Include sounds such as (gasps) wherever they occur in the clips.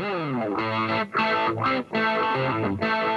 Thank you.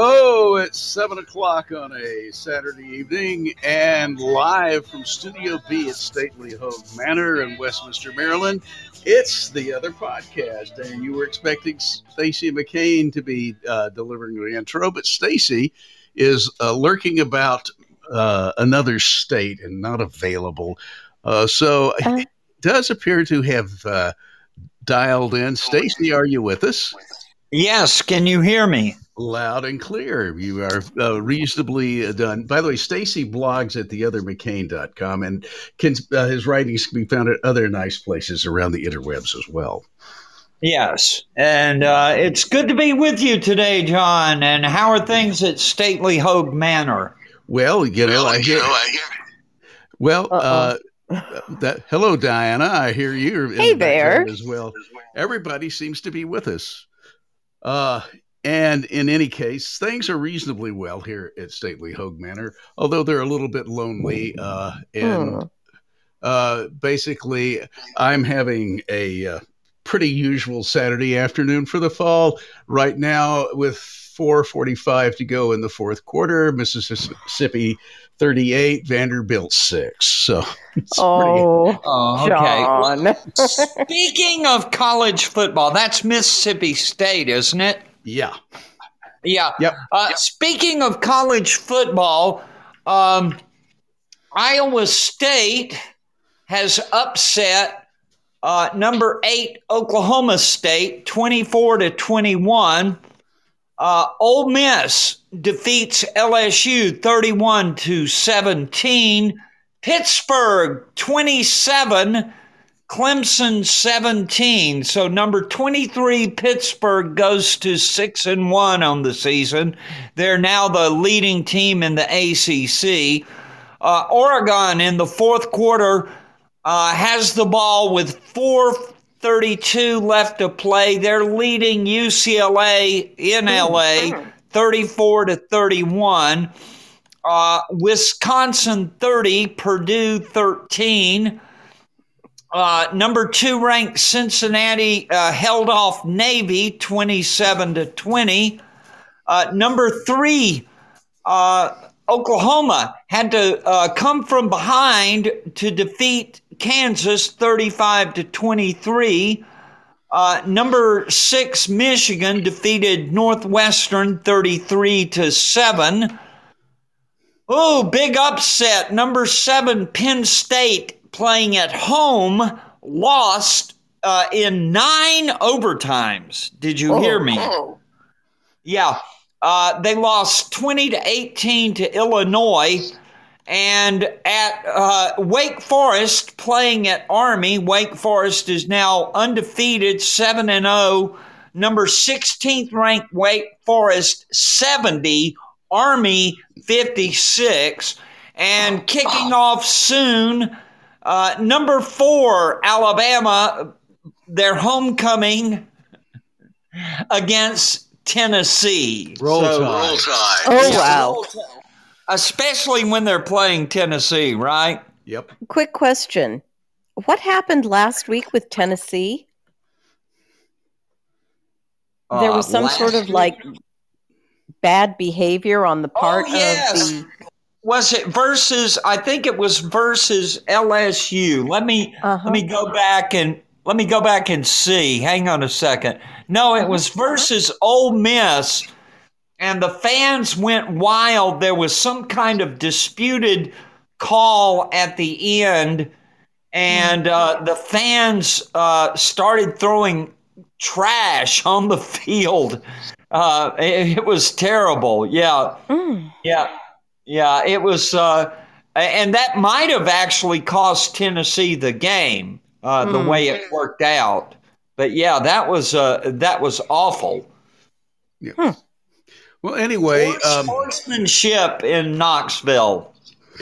Oh, it's seven o'clock on a Saturday evening and live from Studio B at Stately Hoge Manor in Westminster, Maryland. It's the other podcast, and you were expecting Stacy McCain to be uh, delivering the intro, but Stacy is uh, lurking about uh, another state and not available. Uh, so Uh. it does appear to have uh, dialed in. Stacy, are you with us? Yes, can you hear me? Loud and clear. You are uh, reasonably uh, done. By the way, Stacy blogs at theothermccain.com and can, uh, his writings can be found at other nice places around the interwebs as well. Yes, and uh, it's good to be with you today, John. And how are things at Stately Hoge Manor? Well, you know, I hear. Well, uh, that hello, Dianna. I hear you. Hey the there. as well. Everybody seems to be with us. Uh, and in any case, things are reasonably well here at Stately Hoge Manor, although they're a little bit lonely. Uh, and Hmm. uh, basically, I'm having a uh, pretty usual Saturday afternoon for the fall. Right now, with 4:45 to go in the fourth quarter, Mississippi 38, Vanderbilt six. So, it's pretty- Oh, Oh, John. (laughs) Speaking of college football, that's Mississippi State, isn't it? Yeah, Yeah. Yep. Uh, Speaking of college football, um, Iowa State has upset uh, number eight Oklahoma State, twenty-four to twenty-one. Uh, Ole Miss defeats LSU, thirty-one to seventeen. Pittsburgh, twenty-seven. Clemson 17. So number 23 Pittsburgh goes to 6 and 1 on the season. They're now the leading team in the ACC. Uh, Oregon in the fourth quarter uh, has the ball with 432 left to play. They're leading UCLA in LA 34 to 31. Uh, Wisconsin 30, Purdue 13. Uh, number two ranked Cincinnati uh, held off Navy 27 to 20. Uh, number three, uh, Oklahoma had to uh, come from behind to defeat Kansas 35 to 23. Uh, number six, Michigan defeated Northwestern 33 to 7. Oh, big upset. Number seven, Penn State playing at home lost uh, in nine overtimes. Did you hear me? Yeah. Uh, they lost 20 to 18 to Illinois. And at uh, Wake Forest, playing at Army, Wake Forest is now undefeated, 7 and 0. Number 16th ranked Wake Forest, 70. Army, 56. And kicking off soon, uh, number four, Alabama, their homecoming against Tennessee. Roll So- Tide. Oh, wow. Especially when they're playing Tennessee, right? Yep. Quick question. What happened last week with Tennessee? There Uh, was some sort of like bad behavior on the part oh, yes. of the. Was it versus? I think it was versus LSU. Let me Uh-huh. let me go back and let me go back and see. Hang on a second. No, it was versus Ole Miss, and the fans went wild. There was some kind of disputed call at the end, and uh, the fans uh, started throwing trash on the (laughs) field. Uh, it, it was terrible. Yeah, Mm. yeah, yeah. It was, uh, and that might have actually cost Tennessee the game. Uh, the Mm. way it worked out. But yeah, that was uh, that was awful. Yeah. Well, anyway, um, Sportsmanship in Knoxville.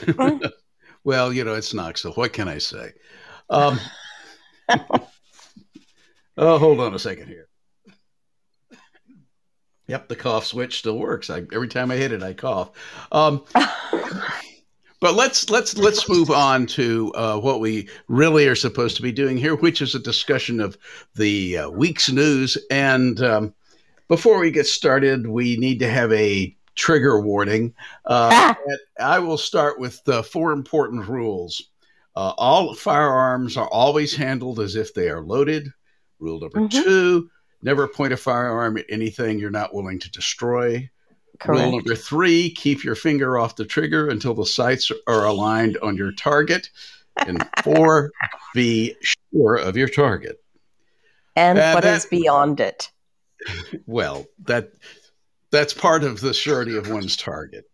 (laughs) well, you know, it's Knoxville. What can I say? Um, (laughs) (laughs) oh, hold on a second here. Yep, the cough switch still works. I, every time I hit it, I cough. Um, (laughs) but let's let's let's move on to uh, what we really are supposed to be doing here, which is a discussion of the uh, week's news. And um, before we get started, we need to have a trigger warning. Uh, (laughs) Ah. I will start with the four important rules. Uh, all firearms are always handled as if they are loaded. Rule number Mhm. two: never point a firearm at anything you're not willing to destroy. Rule number three keep your finger off the trigger until the sights are aligned on your target. And (laughs) four, be sure of your target. And Uh, what that- is beyond it? Well, that that's part of the surety of one's target.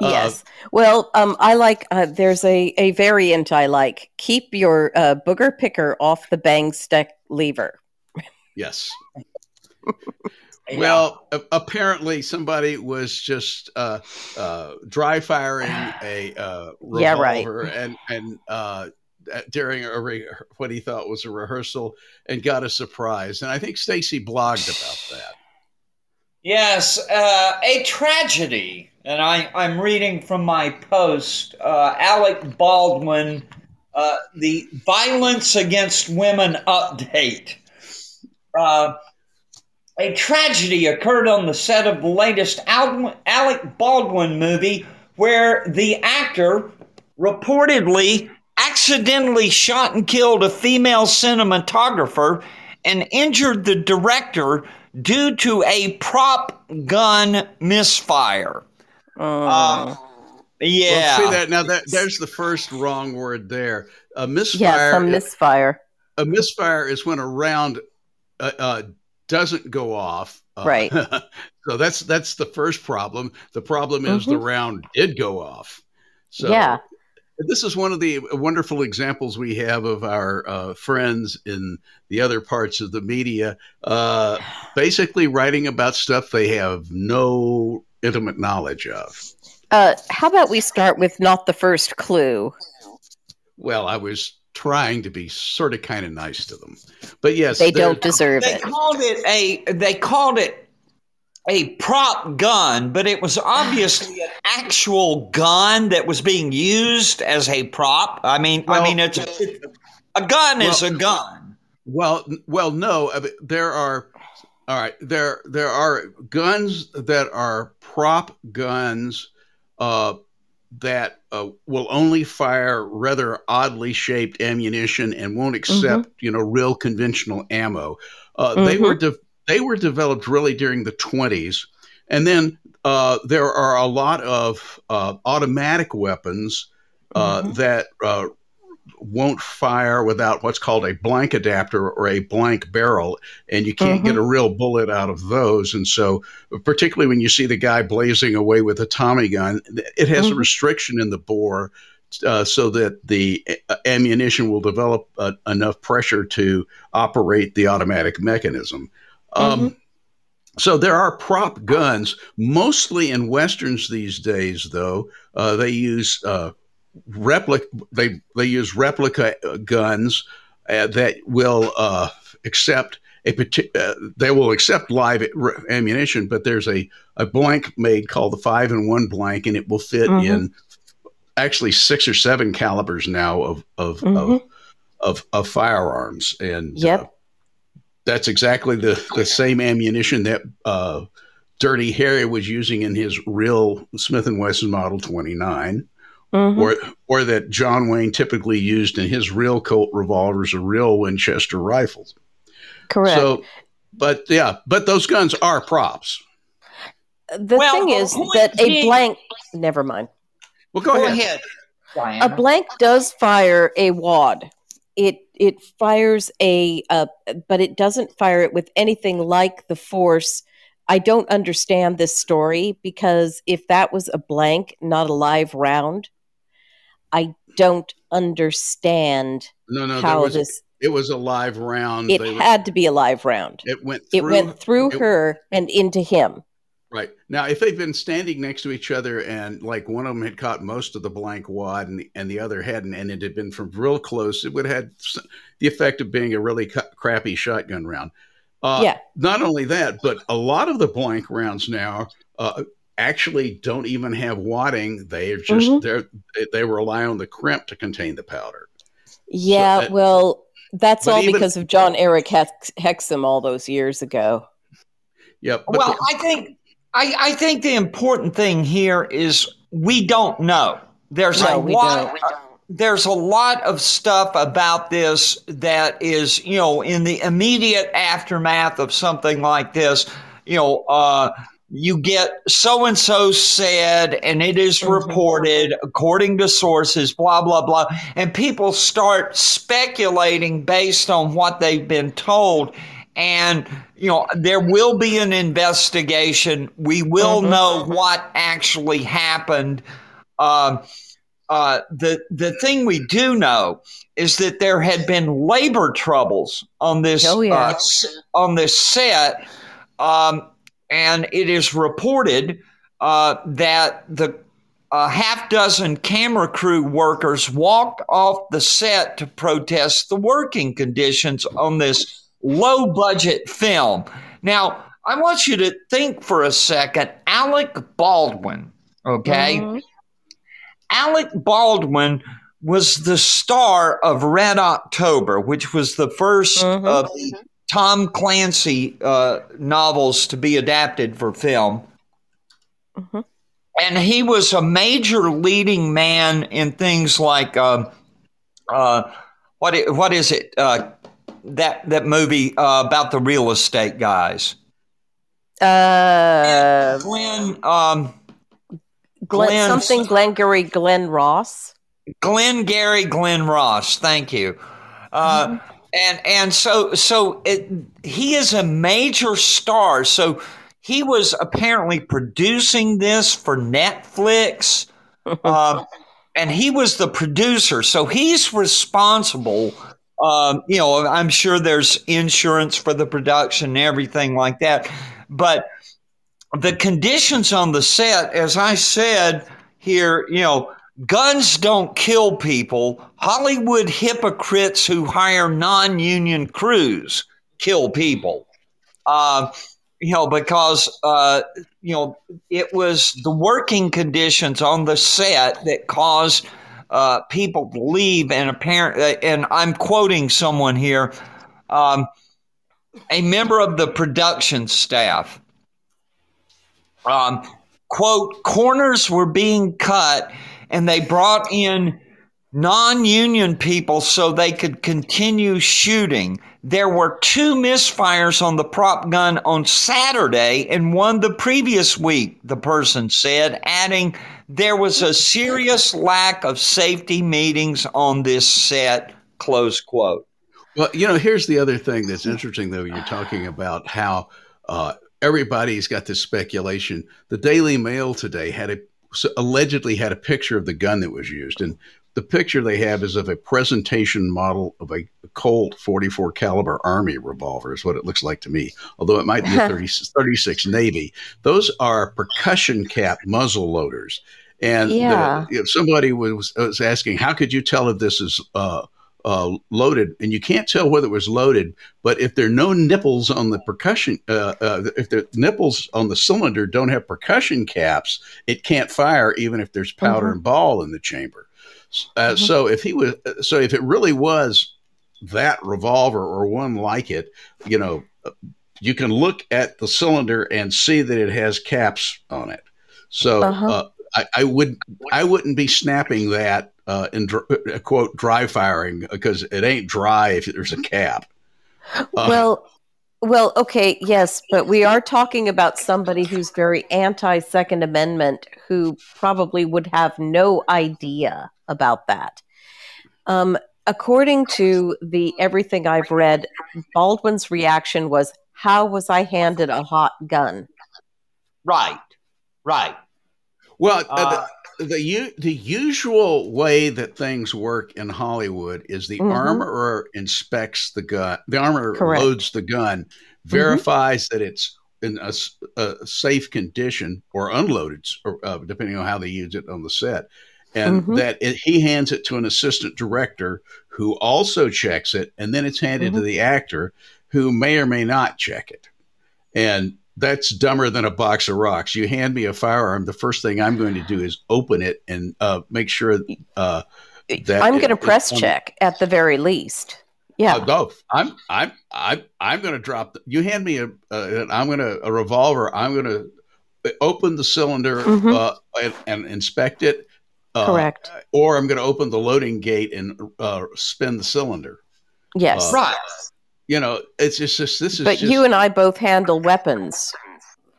Uh, Yes. Well, um, I like. Uh, there's a a variant I like. Keep your uh, booger picker off the bang stick lever. Yes. (laughs) Well, a- apparently somebody was just uh, uh, dry firing (sighs) a uh, Yeah, right. revolver and and uh, during a re- what he thought was a rehearsal and got a surprise. And I think Stacy blogged about (sighs) that. Yes, uh, a tragedy. And I, I'm reading from my post. Uh, Alec Baldwin, uh, the Violence Against Women update. Uh, a tragedy occurred on the set of the latest Alec Baldwin movie where the actor reportedly accidentally shot and killed a female cinematographer and injured the director due to a prop gun misfire. Mm. Um, yeah. Well, see that now. That there's the first wrong word there. A misfire. yeah, some misfire. a misfire is when a round uh, uh, doesn't go off. Uh, Right. (laughs) so that's that's the first problem. The problem is the round did go off. So yeah. this is one of the wonderful examples we have of our uh, friends in the other parts of the media, uh, basically writing about stuff they have no intimate knowledge of. Uh, how about we start with not the first clue? Well, I was trying to be sort of kind of nice to them, but yes, They don't deserve they it. called it a they called it a prop gun, but it was obviously an actual gun that was being used as a prop. I mean, I mean, it's a, a gun is a gun. Well, well, no. There are, all right. There, there are guns that are prop guns uh, that uh, will only fire rather oddly shaped ammunition and won't accept, you know, real conventional ammo. Uh, They were de- they were developed really during the twenties, and then uh, there are a lot of uh, automatic weapons uh, Mhm. that uh, won't fire without what's called a blank adapter or a blank barrel, and you can't get a real bullet out of those. And so, particularly when you see the guy blazing away with a Tommy gun, it has a Mhm. restriction in the bore. Uh, so that the uh, ammunition will develop uh, enough pressure to operate the automatic mechanism. Um, so there are prop guns, mostly in westerns these days. Though uh, they use uh, replica, they they use replica guns uh, that will uh, accept a uh, they will accept live ammunition, but there's a a blank made called the five and one blank, and it will fit Mhm. in actually six or seven calibers now of of of, Mhm. of, of firearms, and Yep. uh, that's exactly the the same ammunition that uh, Dirty Harry was using in his real Smith and Wesson Model 29 Mhm. or or that John Wayne typically used in his real Colt revolvers or real Winchester rifles. Correct. So, but yeah, but those guns are props. the Well, thing is that a being- blank. Never mind. Well, go, Go ahead. ahead, A blank does fire a wad. It it fires a, uh, but it doesn't fire it with anything like the force I don't understand this story because if that was a blank, not a live round, I don't understand No, no, how was this. it was a live round. It They- had to be a live round. it went Through, It went through it- her and into him. Right. Now, if they've been standing next to each other and like one of them had caught most of the blank wad and the, and the other hadn't, and it had been from real close, it would have had the effect of being a really cu- crappy shotgun round. Uh, Yeah. Not only that, but a lot of the blank rounds now uh, actually don't even have wadding. They're just, Mhm. they're, they- they rely on the crimp to contain the powder. Yeah, that- well, that's all even- because of Jon-Erik Hex- Hexum all those years ago. Yep. well, the- I think I, I think the important thing here is we don't know. There's No, a we lot. don't. There's a lot of stuff about this that is, you know, in the immediate aftermath of something like this. You know, uh, you get so and so said, and it is Mhm. reported according to sources, blah blah blah, and people start speculating based on what they've been told. And you know, there will be an investigation. We will Mhm. know what actually happened. Um, uh, the the thing we do know is that there had been labor troubles on this Oh, yeah. uh, on this set, um, and it is reported uh, that the a half dozen camera crew workers walked off the set to protest the working conditions on this low budget film. Now, I want you to think for a second Alec Baldwin, okay? Mhm. Alec Baldwin was the star of Red October, which was the 1st Mhm. of the Tom Clancy uh, novels to be adapted for film. Mhm. And he was a major leading man in things like um, uh, what what is it uh, that that movie uh, about the real estate guys? Uh, Glenn um, Glenn, Glenn- something Glengarry Glen Ross. Glengarry Glen Ross. Thank you. Uh, and and so so it, he is a major star. So he was apparently producing this for Netflix, (laughs) um, and he was the producer. So he's responsible. Um, you know, I'm sure there's insurance for the production and everything like that, but the conditions on the set, as I said here, you know, guns don't kill people. Hollywood hypocrites who hire non union crews kill people. Uh, you know, because, uh, you know, it was the working conditions on the set that caused uh, people to leave. And apparently, and I'm quoting someone here, um, a member of the production staff um, quote, corners were being cut and they brought in non union people so they could continue shooting. There were two misfires on the prop gun on Saturday and one the previous week, the person said, adding, there was a serious lack of safety meetings on this set, close quote. Well, you know, here's the other thing that's interesting, though. You're talking about how uh, everybody's got this speculation. The Daily Mail today had a allegedly had a picture of the gun that was used, and the picture they have is of a presentation model of a Colt 44 caliber Army revolver. Is what it looks like to me. Although it might be a (laughs) 30, 36 Navy. Those are percussion cap muzzle loaders. And the- Yeah. if somebody was, was asking, how could you tell if this is uh, uh, loaded, and you can't tell whether it was loaded. But if there are no nipples on the percussion, uh, uh, if the nipples on the cylinder don't have percussion caps, it can't fire even if there's powder Mhm. and ball in the chamber. Uh, Mhm. So if he was, so if it really was that revolver or one like it, you know, you can look at the cylinder and see that it has caps on it. So Uh-huh. uh, I, I would I wouldn't be snapping that uh, in dr- uh, quote dry firing because it ain't dry if there's a cap. (gasps) Uh, well, well, okay, yes, but we are talking about somebody who's very anti Second Amendment, who probably would have no idea about that. Um, according to the everything I've read, Baldwin's reaction was, "How was I handed a hot gun?" Right. Right. Well, Uh, uh, the, the u- the usual way that things work in Hollywood is the Mhm. armorer inspects the gun. The armorer Correct. loads the gun, verifies that it's in a safe condition or unloaded, or, uh, depending on how they use it on the set, and Mhm. that it, he hands it to an assistant director who also checks it, and then it's handed to Mm-hmm. the actor who may or may not check it. And that's dumber than a box of rocks. You hand me a firearm, the first thing I'm going to do is open it and uh, make sure uh, that I'm going to press on- check at the very least. Yeah. Uh, no, I'm I'm I'm I'm going to drop. The, you hand me a. Uh, I'm going to a revolver. I'm going to open the cylinder Mhm. uh, and, and inspect it. Uh, Correct. Or I'm going to open the loading gate and uh, spin the cylinder. yes. uh, Right. You know, it's just, just this is. but just, you and I both handle weapons.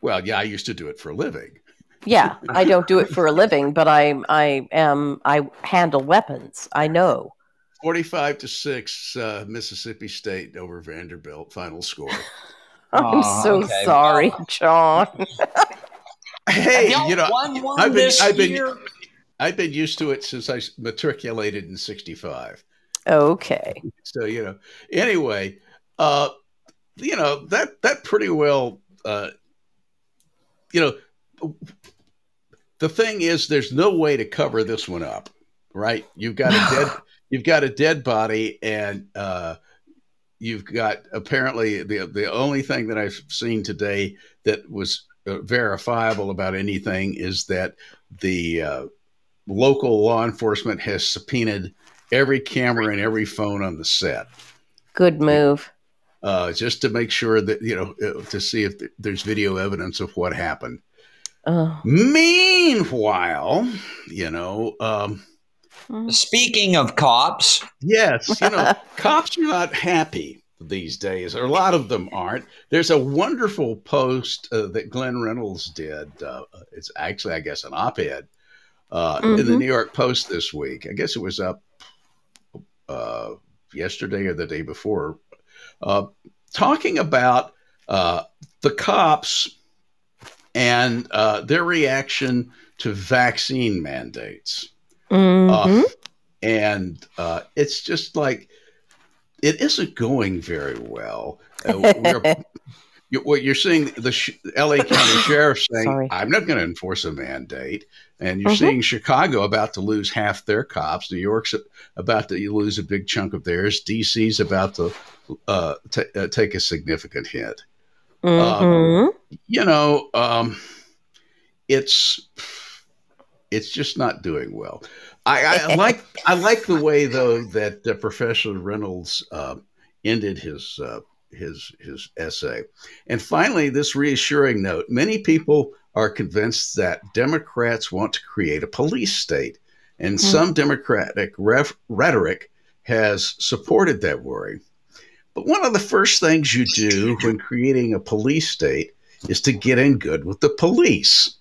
well, yeah, I used to do it for a living. Yeah, I don't do it for a living, but I I am I handle weapons. I know. 45 to 6 uh, Mississippi State over Vanderbilt final score. (laughs) I'm Aw, so okay. sorry, John. hey, y'all know, won one I've been- I've been- I've been used to it since I matriculated in 65. Okay. So, you know, anyway, uh, you know, that, that pretty well, uh, you know, the thing is, there's no way to cover this one up, right? You've got a dead, you've got a dead body, and uh, you've got apparently the the only thing that I've seen today that was uh, verifiable about anything is that the uh, local law enforcement has subpoenaed every camera and every phone on the set Good move. Uh, just to make sure that you know uh, to see if there's video evidence of what happened. Oh. Meanwhile, you know, um, Speaking of cops, yes, you know, (laughs) cops are not happy these days, or a lot of them aren't. There's a wonderful post uh, that Glenn Reynolds did. Uh, it's actually, I guess, an op-ed uh, in the Mhm. New York Post this week. I guess it was up uh, yesterday or the day before, uh, talking about uh, the cops and uh, their reaction to vaccine mandates. Uh, and uh, it's just like it isn't going very well. Uh, we're, (laughs) you, what you're seeing, the sh- LA County (coughs) Sheriff saying, Sorry. "I'm not going to enforce a mandate," and you're Mhm. seeing Chicago about to lose half their cops. New York's about to lose a big chunk of theirs. DC's about to uh, ta uh, take a significant hit Mhm. you know, um, it's it's just not doing well. I, I (laughs) like I like the way though that uh, Professor Reynolds uh, ended his uh, his his essay, and finally this reassuring note: many people are convinced that Democrats want to create a police state, and Hmm. some Democratic ref- rhetoric has supported that worry. But one of the first things you do when creating a police state is to get in good with the police.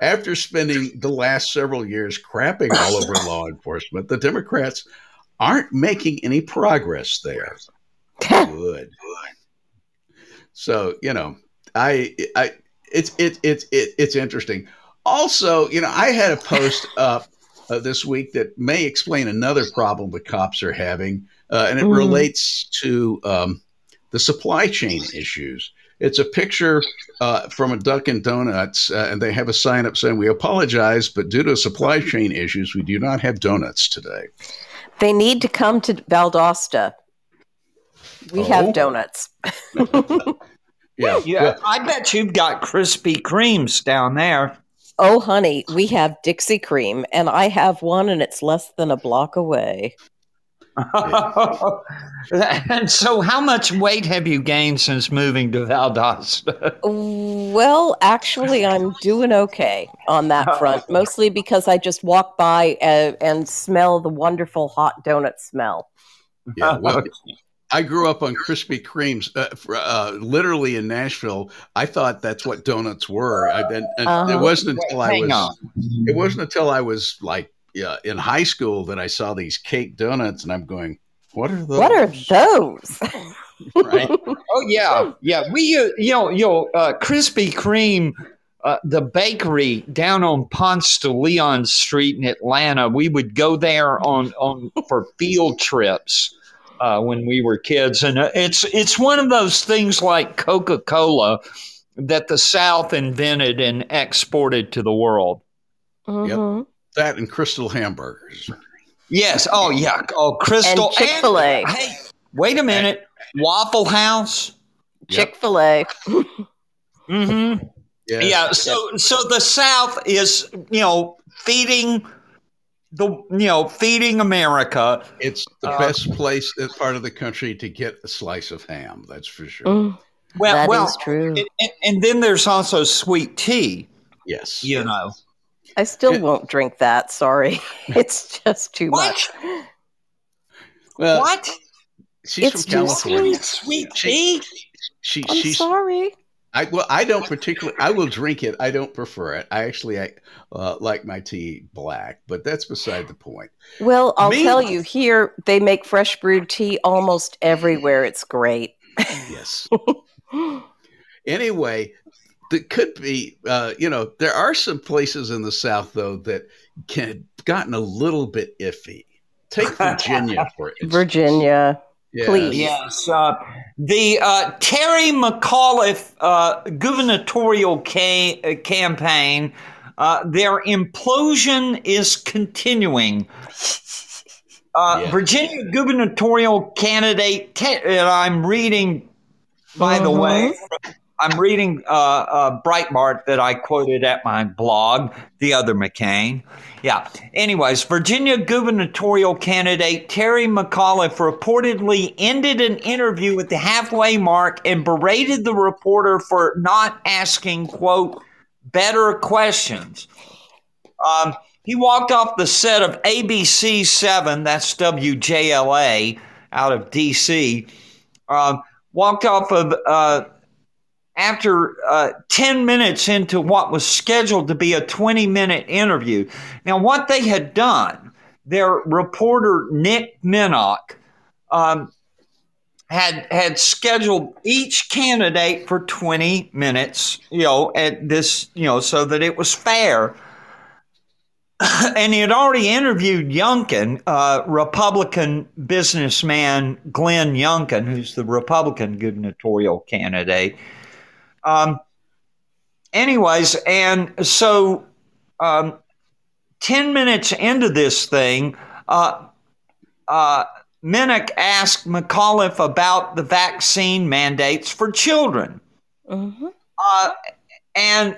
After, spending the last several years crapping all over law enforcement, the Democrats aren't making any progress there. Good. So, you know, I I it's it, it, it it's interesting. Also, you know, I had a post up uh, this week that may explain another problem the cops are having, uh, and it Mm. relates to um, the supply chain issues. It's a picture uh, from a Dunkin' Donuts, uh, and they have a sign up saying, "We apologize, but due to supply chain issues, we do not have donuts today." They need to come to Valdosta. We Oh. have donuts. (laughs) Yeah, yeah, I bet you've got Krispy Kremes down there. Oh, honey, we have Dixie Cream, and I have one, and it's less than a block away. (laughs) and so, how much weight have you gained since moving to Valdosta? Well, actually, I'm doing okay on that front, (laughs) mostly because I just walk by and, and smell the wonderful hot donut smell. yeah. Well, I grew up on Krispy Kremes, uh, for, uh, literally in Nashville. I thought that's what donuts were. I, and, and Uh-huh. it wasn't until I was on. it wasn't until I was like yeah, in high school that I saw these cake donuts, and I'm going, "What are those?" What are those? right? (laughs) Oh yeah, yeah. We uh, you know you know uh, Krispy Kreme, uh, the bakery down on Ponce de Leon Street in Atlanta. We would go there on on for field trips uh, when we were kids, and uh, it's it's one of those things like Coca Cola that the South invented and exported to the world. Mhm. That and Krystal hamburgers. Yes. Oh yeah. Oh, Krystal And Chick-fil-A. and- Hey, wait a minute. Waffle House. Chick-fil-A. Mm-hmm. Yes. Yeah, so so the South is you know feeding the you know feeding America. It's the Uh, best place, uh, part of the country to get a slice of ham. That's for sure. Mm, Well, that is well, true. and, and- and then there's also sweet tea. Yes. You know I still it- won't drink that. Sorry. (laughs) (laughs) It's just too what? much. Well, what she's It's from too California. sweet She- tea? She, I'm she's. sorry. I well, I don't particularly. I will drink it. I don't prefer it. I actually, I uh, like my tea black, but that's beside the point. Well, I'll Me- tell you, here they make fresh brewed tea almost everywhere. It's great. Yes. (laughs) anyway, that could be. Uh, you know, there are some places in the South though that can gotten a little bit iffy. Take (laughs) Virginia for instance. Virginia. Yes. please. Yes, uh, the uh, Terry McAuliffe uh, gubernatorial ca- uh, campaign. Uh, their implosion is continuing. Uh, Yeah. Virginia gubernatorial candidate, Te- and I'm reading, by the way, I'm reading uh, uh, Breitbart that I quoted at my blog, The Other McCain. Yeah. Anyways, Virginia gubernatorial candidate Terry McAuliffe reportedly ended an interview at the halfway mark and berated the reporter for not asking, quote, better questions. Um, he walked off the set of ABC 7, that's WJLA out of DC, um, walked off of uh, after uh, 10 minutes into what was scheduled to be a 20 minute interview. Now, what they had done, their reporter Nick Minock um, had had scheduled each candidate for 20 minutes, you know, at this, you know, so that it was fair. (clears throat) and he had already interviewed Youngkin, uh, Republican businessman Glenn Youngkin, who's the Republican gubernatorial candidate. Um, anyways, and so um, 10 minutes into this thing, uh, uh, Minock asked McAuliffe about the vaccine mandates for children. Mhm. Uh, and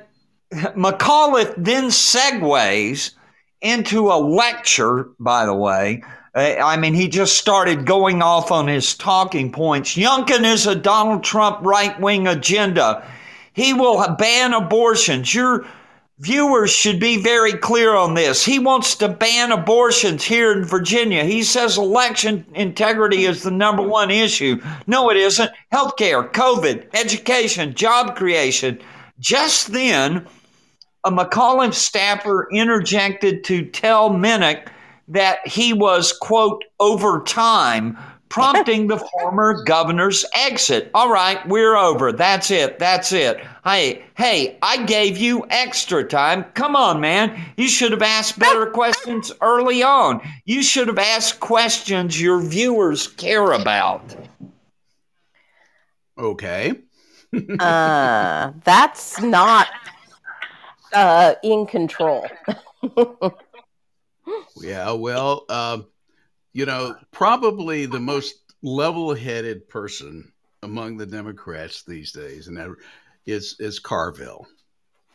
McAuliffe then segues into a lecture, by the way. Uh, I mean, he just started going off on his talking points. Youngkin is a Donald Trump right wing agenda. He will ban abortions. Your viewers should be very clear on this. He wants to ban abortions here in Virginia. He says election integrity is the number one issue. No, it isn't. Healthcare, COVID, education, job creation. Just then, a McCollum staffer interjected to tell Minock that he was, quote, over time, prompting the former governor's exit. All right, we're over. That's it. That's it. Hey, hey, I gave you extra time. Come on, man. You should have asked better questions early on. You should have asked questions your viewers care about. Okay. (laughs) uh, that's not uh, in control. (laughs) Yeah, well, um, you know, probably the most level-headed person among the Democrats these days, and that is is Carville.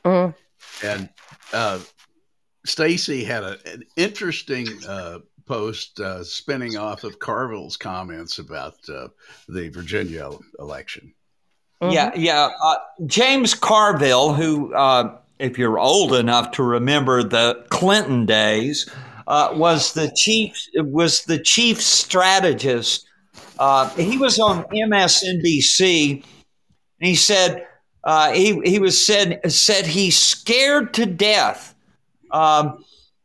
Mm. And uh, Stacy had a, an interesting uh, post uh, spinning off of Carville's comments about uh, the Virginia election. Yeah, yeah. Uh, James Carville, who, uh, if you're old enough to remember the Clinton days, uh, was the chief was the chief strategist. Uh, he was on MSNBC, and he said uh, he he was said said he's scared to death. Um,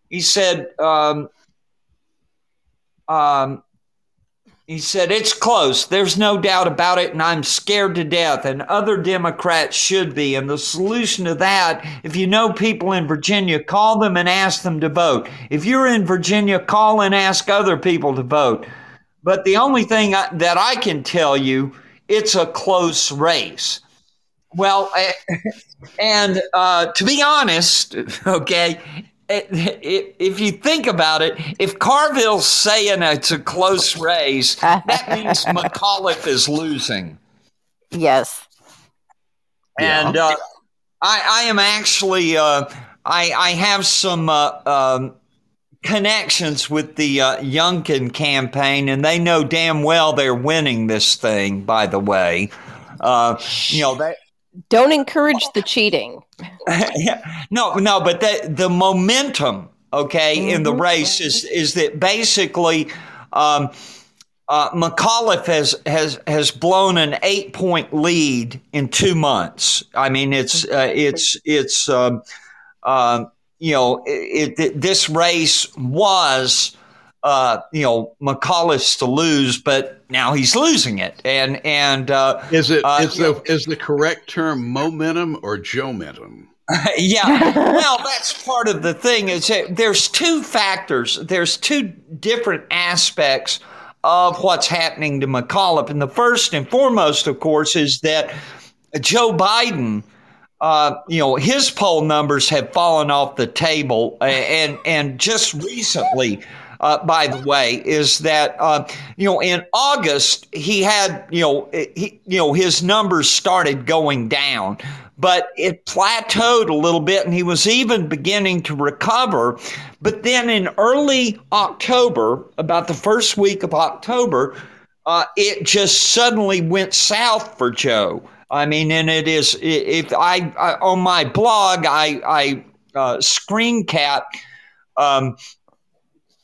he said. Um, um, he said, It's close. There's no doubt about it, and I'm scared to death, and other Democrats should be. And the solution to that, if you know people in Virginia, call them and ask them to vote. If you're in Virginia, call and ask other people to vote. But the only thing I, that I can tell you, it's a close race. Well, eh, (laughs) and uh, to be honest, (laughs) okay, if you think about it, if Carville's saying it's a close race, that means (laughs) McAuliffe is losing. Yes. And uh, I, I, am actually, uh, I, I, have some uh, um, connections with the uh, Youngkin campaign, and they know damn well they're winning this thing, by the way. Uh, you know, they, don't encourage the cheating. (laughs) no, no, but the the momentum, okay, mm-hmm. in the mm-hmm. race is is that basically. Um, uh, McAuliffe has has has blown an eight point lead in two months. I mean, it's uh, it's it's um, uh, you know it, it, this race was uh, you know McAuliffe's to lose, but now he's losing it. And and uh, is it uh, is the know, is the correct term momentum or Joe momentum? (laughs) yeah, well, that's part of the thing. Is there's two factors. There's two different aspects of what's happening to McAuliffe, and the first and foremost, of course, is that Joe Biden. Uh, you know his poll numbers have fallen off the table, and and just recently, uh, by the way, is that uh, you know in August he had you know he, you know his numbers started going down, but it plateaued a little bit, and he was even beginning to recover. But then in early October, about the first week of October, uh, it just suddenly went south for Joe. I mean, and it is if I, I on my blog I I uh, screen cap. Um,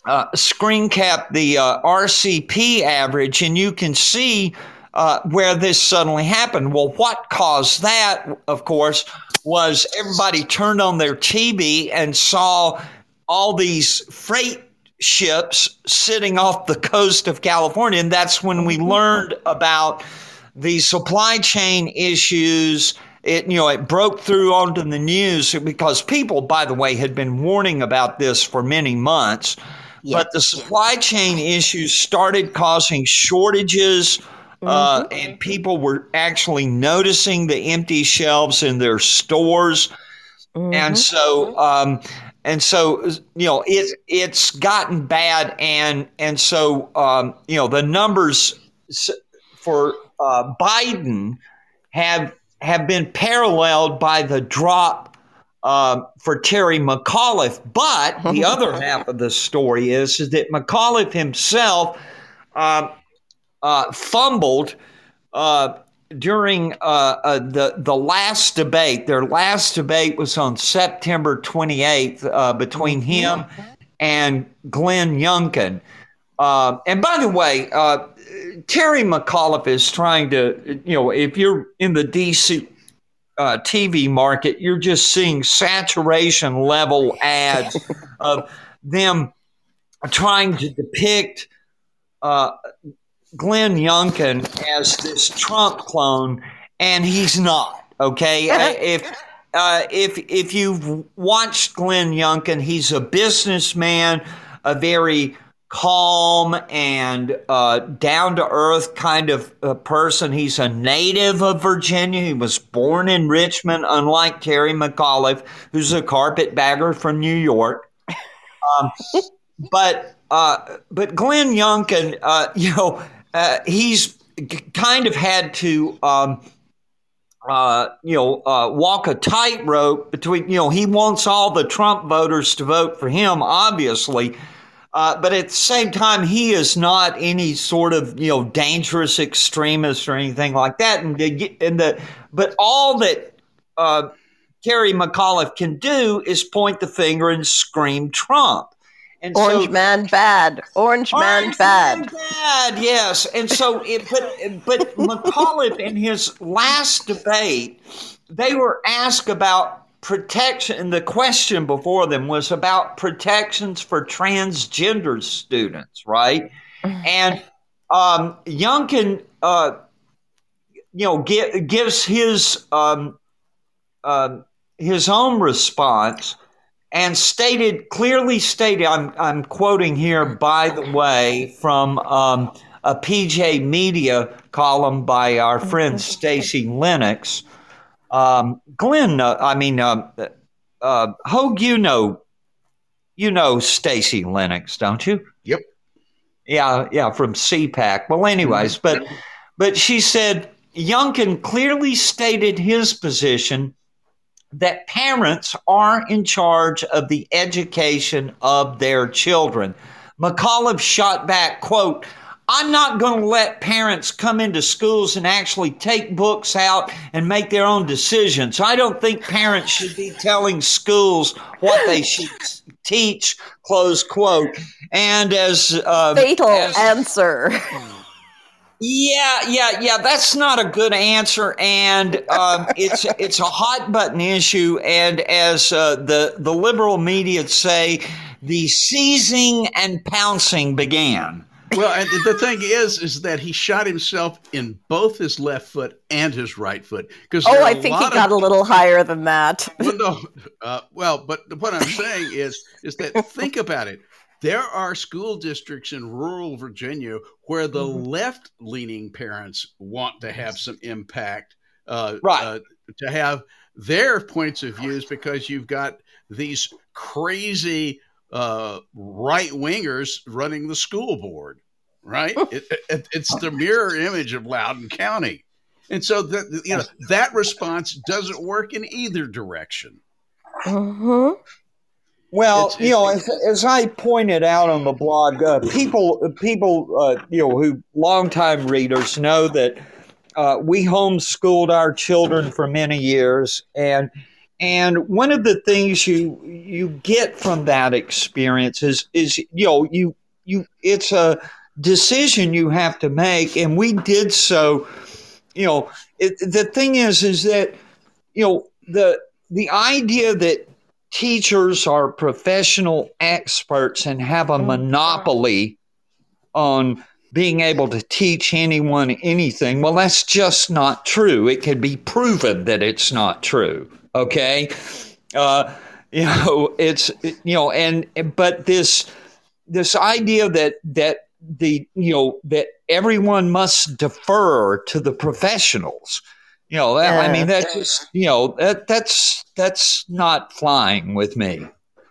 uh, screen cap the uh, RCP average, and you can see uh, where this suddenly happened. Well, what caused that, of course, was everybody turned on their TV and saw all these freight ships sitting off the coast of California. And that's when we learned about the supply chain issues. It, you know, it broke through onto the news because people, by the way, had been warning about this for many months. But the supply chain issues started causing shortages, uh, mm-hmm. and people were actually noticing the empty shelves in their stores. Mm-hmm. And so, um, and so, you know, it it's gotten bad, and and so, um, you know, the numbers for uh, Biden have have been paralleled by the drop uh, for Terry McAuliffe. But the (laughs) other half of the story is, is that McAuliffe himself uh, uh, fumbled uh, during uh, uh, the the last debate. Their last debate was on September 28th between him and Glenn Youngkin. and by the way, Terry McAuliffe is trying to, you know, if you're in the DC uh, TV market, you're just seeing saturation level ads of them trying to depict uh, Glenn Youngkin as this Trump clone, and he's not. Okay, (laughs) if uh, if if you've watched Glenn Youngkin, he's a businessman, a very calm and uh, down to earth kind of a person. He's a native of Virginia. He was born in Richmond, unlike Terry McAuliffe, who's a carpetbagger from New York. Um, (laughs) but uh, but Glenn Youngkin, uh, you know, uh, he's kind of had to. Um, uh, you know, uh, walk a tightrope between, you know, he wants all the Trump voters to vote for him, obviously, uh, but at the same time, he is not any sort of you know dangerous extremist or anything like that. And the, and the but all that uh, Terry McAuliffe can do is point the finger and scream Trump. And Orange so, man bad. Orange, man bad. Man bad. Yes. And so, it, but but (laughs) McAuliffe in his last debate, they were asked about protection the question before them was about protections for transgender students right and um, Youngkin, uh, you know, gives his um, uh, his own response and stated clearly stated. I'm I'm quoting here, by the way, from um, a PJ Media column by our friend Stacey Lennox. Um, Glenn, uh, I mean, uh, uh, Hoge, you know, you know Stacey Lennox, don't you? Yep. Yeah, yeah, from CPAC. Well, anyways, but but she said Youngkin clearly stated his position that parents are in charge of the education of their children. McAuliffe shot back, quote, I'm not going to let parents come into schools and actually take books out and make their own decisions. I don't think parents should be telling schools what they should teach, close quote. And as uh, Fatal as, answer. Yeah, yeah, yeah. That's not a good answer, and um, it's it's a hot button issue. And as uh, the the liberal media say, the seizing and pouncing began. Well, and the thing is, is that he shot himself in both his left foot and his right foot. Because oh, I think he got a little higher than that. well, no, uh, well, but what I'm saying is, is that think about it. There are school districts in rural Virginia where the mm-hmm. left leaning parents want to have some impact, uh, right? Uh, to have their points of views because you've got these crazy uh, right wingers running the school board, right? (laughs) it, it, it's the mirror image of Loudoun County. And so that you know that response doesn't work in either direction. Uh-huh. Well, it's, you know, as, as, I pointed out on the blog, uh, people, people, uh, you know, who longtime readers know that uh, we homeschooled our children for many years, and and one of the things you you get from that experience is is you know you you it's a decision you have to make, and we did so. You know, it, the thing is, is that you know the the idea that teachers are professional experts and have a mm-hmm. monopoly on being able to teach anyone anything. Well, that's just not true. It can be proven that it's not true. Okay. Uh, you know, it's, you know, and, but this, this idea that, that the, you know, that everyone must defer to the professionals you know, that, I mean, that's just, you know, that that's that's not flying with me.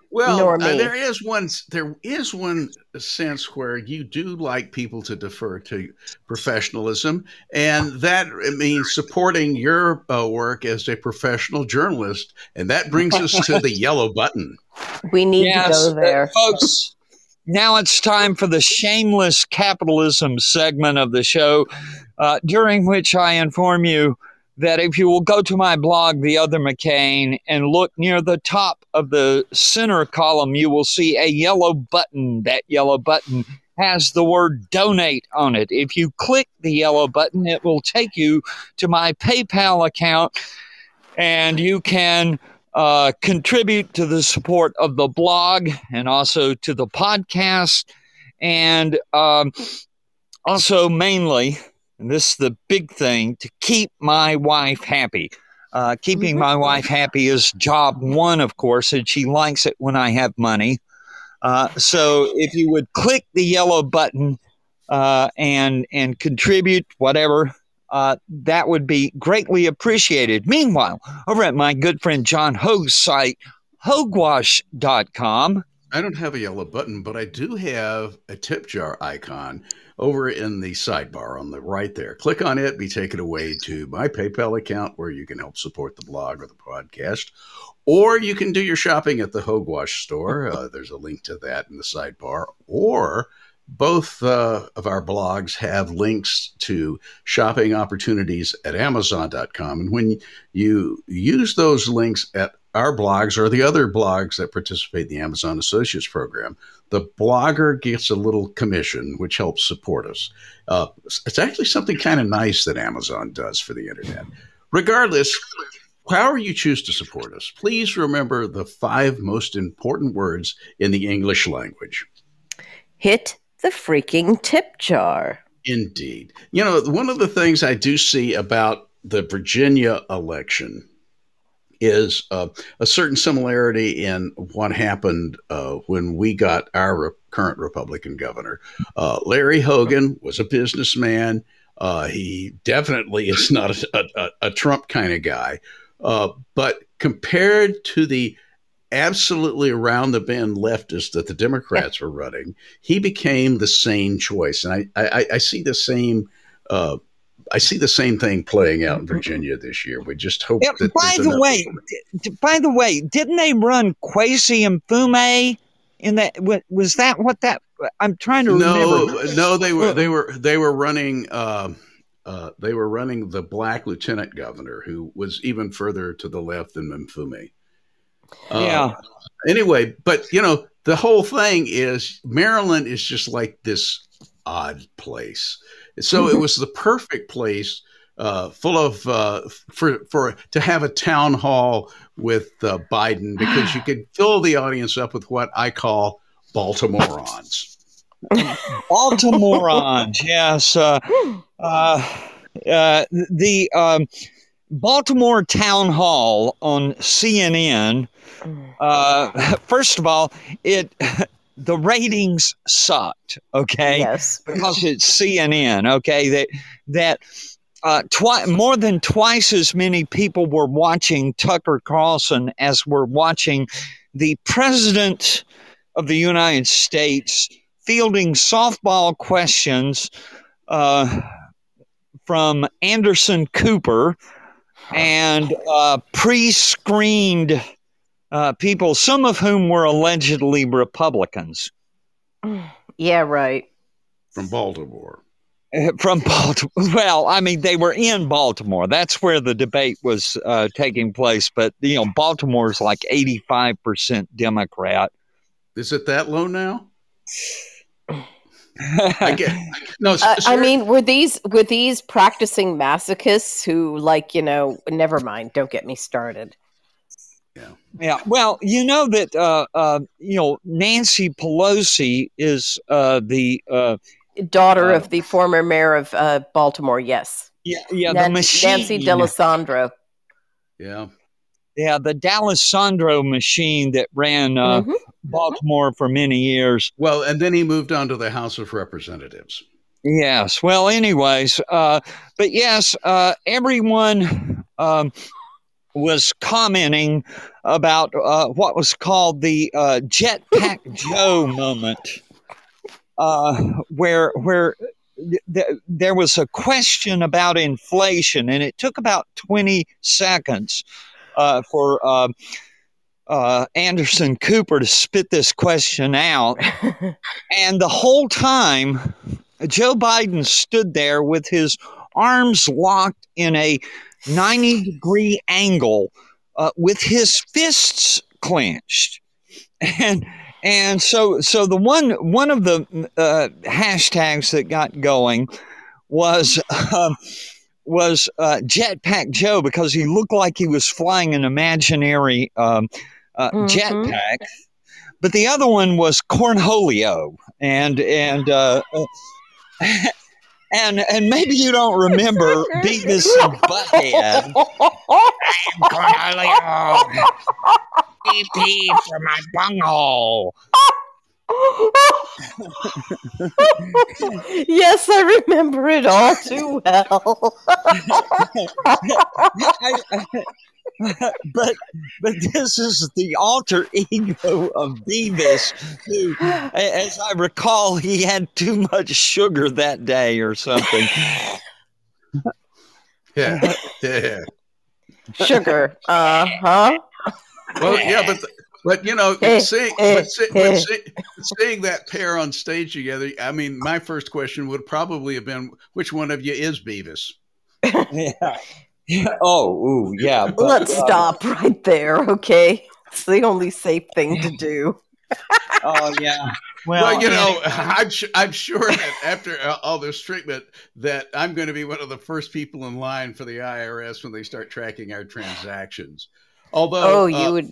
Well, uh, there is one. There is one sense where you do like people to defer to professionalism, and that means supporting your uh, work as a professional journalist, and that brings us to the (laughs) yellow button. We need yes, to go there, folks. Now it's time for the shameless capitalism segment of the show, uh, during which I inform you that if you will go to my blog, The Other McCain, and look near the top of the center column, you will see a yellow button. That yellow button has the word donate on it. If you click the yellow button, it will take you to my PayPal account and you can uh, contribute to the support of the blog and also to the podcast. And um, also, mainly, and this is the big thing to keep my wife happy. Uh, keeping my wife happy is job one, of course, and she likes it when I have money. Uh, so if you would click the yellow button uh, and and contribute whatever, uh, that would be greatly appreciated. Meanwhile, over at my good friend John Hoge's site, hogewash.com. I don't have a yellow button, but I do have a tip jar icon over in the sidebar on the right there. Click on it, be taken away to my PayPal account where you can help support the blog or the podcast. Or you can do your shopping at the Hogewash store. Uh, there's a link to that in the sidebar. Or both uh, of our blogs have links to shopping opportunities at Amazon.com. And when you use those links at our blogs or the other blogs that participate in the Amazon Associates program, the blogger gets a little commission, which helps support us. Uh, it's actually something kind of nice that Amazon does for the internet. Regardless, however you choose to support us, please remember the five most important words in the English language hit the freaking tip jar. Indeed. You know, one of the things I do see about the Virginia election is uh, a certain similarity in what happened uh, when we got our re- current Republican governor. Uh, Larry Hogan was a businessman. Uh, he definitely is not a, a, a Trump kind of guy. Uh, but compared to the absolutely around the bend leftist that the Democrats were running, he became the sane choice. And I, I, I see the same. Uh, I see the same thing playing out in Virginia this year. We just hope that. by the way, d- by the way, didn't they run Kweisi Mfume in that? Was that what that? I'm trying to no, remember. no, they were they were they were running. Um, uh, they were running the black lieutenant governor, who was even further to the left than Mfume. Uh, Yeah. Anyway, but you know, the whole thing is Maryland is just like this odd place. So it was the perfect place, uh, full of uh, for for to have a town hall with uh, Biden because you could (gasps) fill the audience up with what I call Baltimoreans. (laughs) Baltimoreans, yes. Uh, uh, uh, the um, Baltimore Town Hall on CNN. Uh, (laughs) first of all, it (laughs) the ratings sucked. Okay, Yes. because it's CNN. Okay, that that uh, twi- more than twice as many people were watching Tucker Carlson as were watching the president of the United States fielding softball questions uh, from Anderson Cooper and uh, pre-screened uh, people, some of whom were allegedly Republicans. (sighs) Yeah, right. from Baltimore. (laughs) From Baltimore. (laughs) Well, I mean, they were in Baltimore. That's where the debate was uh, taking place. But you know, Baltimore's like eighty-five percent Democrat. Is it that low now? (sighs) (sighs) (laughs) I get no. Uh, I mean, were these were these practicing masochists who, like, you know, never mind. Don't get me started. yeah. Yeah. Well, you know that uh, uh, you know Nancy Pelosi is uh, the uh, Daughter Uh, of the former mayor of uh, Baltimore. Yes, yeah yeah the machine Nancy D'Alesandro. yeah. Yeah the Dallas D'Alesandro machine that ran uh, Mhm. Baltimore for many years. Well, and then he moved on to the House of Representatives. Yes. Well, anyways, uh, but yes, uh, everyone um, was commenting about uh, what was called the uh, Jetpack (laughs) Joe moment, uh, where where th- there was a question about inflation, and it took about twenty seconds uh, for. Uh, uh, Anderson Cooper to spit this question out, (laughs) and the whole time Joe Biden stood there with his arms locked in a 90 degree angle uh, with his fists clenched. And and so so the one one of the uh, hashtags that got going was um, was uh, Jetpack Joe because he looked like he was flying an imaginary um, uh, Mhm. jetpack. But the other one was Cornholio, and and uh, uh, (laughs) and and maybe you don't remember Beavis and Butthead. (laughs) I am Cornholio, pee for my bunghole. (laughs) (laughs) yes, I remember it all too well. (laughs) I- I- (laughs) but but this is the alter ego of Beavis, who, as I recall, he had too much sugar that day or something. Yeah, yeah. Sugar. Uh huh. Well, yeah, but but you know, Eh, seeing eh, but, see, eh. but see, seeing that pair on stage together, I mean, my first question would probably have been, which one of you is Beavis? (laughs) yeah. Yeah. (laughs) Oh, ooh, yeah. (laughs) but, Let's uh, stop right there, okay? It's the only safe thing to do. Oh, yeah. Well, Well, you know. I'm su- I'm sure that after all this treatment, that I'm going to be one of the first people in line for the IRS when they start tracking our transactions. Although, Oh, you uh, would.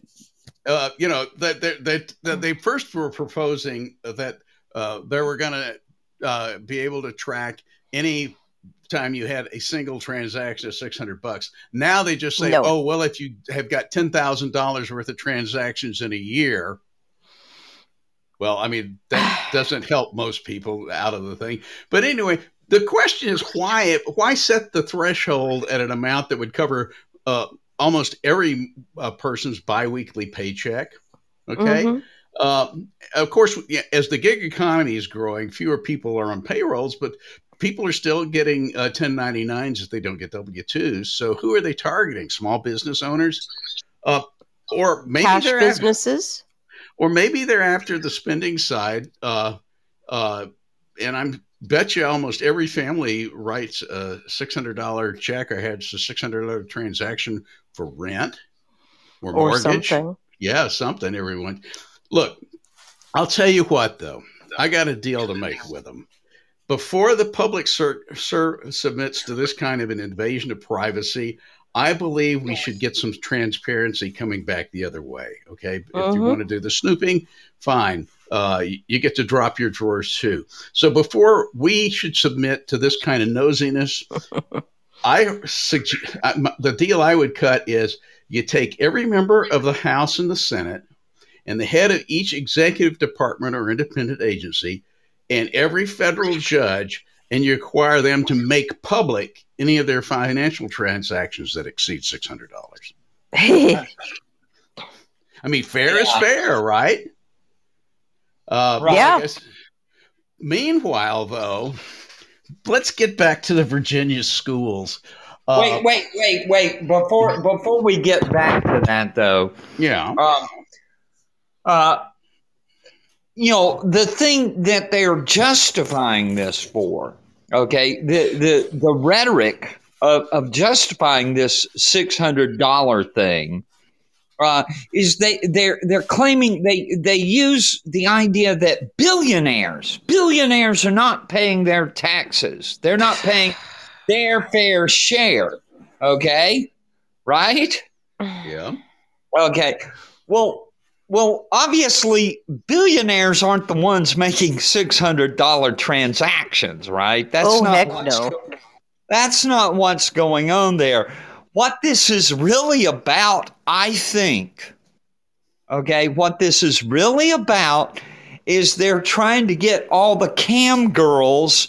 Uh, you know that that that that they first were proposing that uh, they were going to uh, be able to track any time you had a single transaction of 600 bucks. Now they just say, No. oh, well, if you have got $10,000 worth of transactions in a year, well, I mean, that (sighs) doesn't help most people out of the thing. But anyway, the question is why why set the threshold at an amount that would cover uh, almost every uh, person's biweekly paycheck? Okay. Mhm. Uh, of course, as the gig economy is growing, fewer people are on payrolls, but people are still getting uh, 1099s if they don't get W 2s. So who are they targeting? Small business owners? Uh, or maybe Cash they're after, businesses. or maybe they're after the spending side. Uh, uh, and I'm bet you almost every family writes a $600 check or has a $600 transaction for rent or, Or mortgage. something. Yeah, something, everyone. Look, I'll tell you what, though. I got a deal to make with them. Before the public sur- sur- submits to this kind of an invasion of privacy, I believe we should get some transparency coming back the other way. Okay. If you Mhm. want to do the snooping, fine. Uh, you, you get to drop your drawers too. So before we should submit to this kind of nosiness, (laughs) I suggest the deal I would cut is you take every member of the House and the Senate and the head of each executive department or independent agency and every federal judge and you require them to make public any of their financial transactions that exceed $600. I mean, fair is fair, right? Uh, Right. Yeah. Meanwhile, though, let's get back to the Virginia schools. Uh, wait, wait, wait, wait. Before before we get back to that, though, Yeah. um, uh, you know, the thing that they're justifying this for, okay, the the the rhetoric of, of justifying this six hundred dollar thing. Uh, is they they're they're claiming they they use the idea that billionaires billionaires are not paying their taxes they're not paying their fair share okay right Yeah. Okay. Well, well, obviously, billionaires aren't the ones making six hundred dollar transactions, right? That's Oh, not heck what's no. go- that's not what's going on there. What this is really about, I think, okay, what this is really about is they're trying to get all the cam girls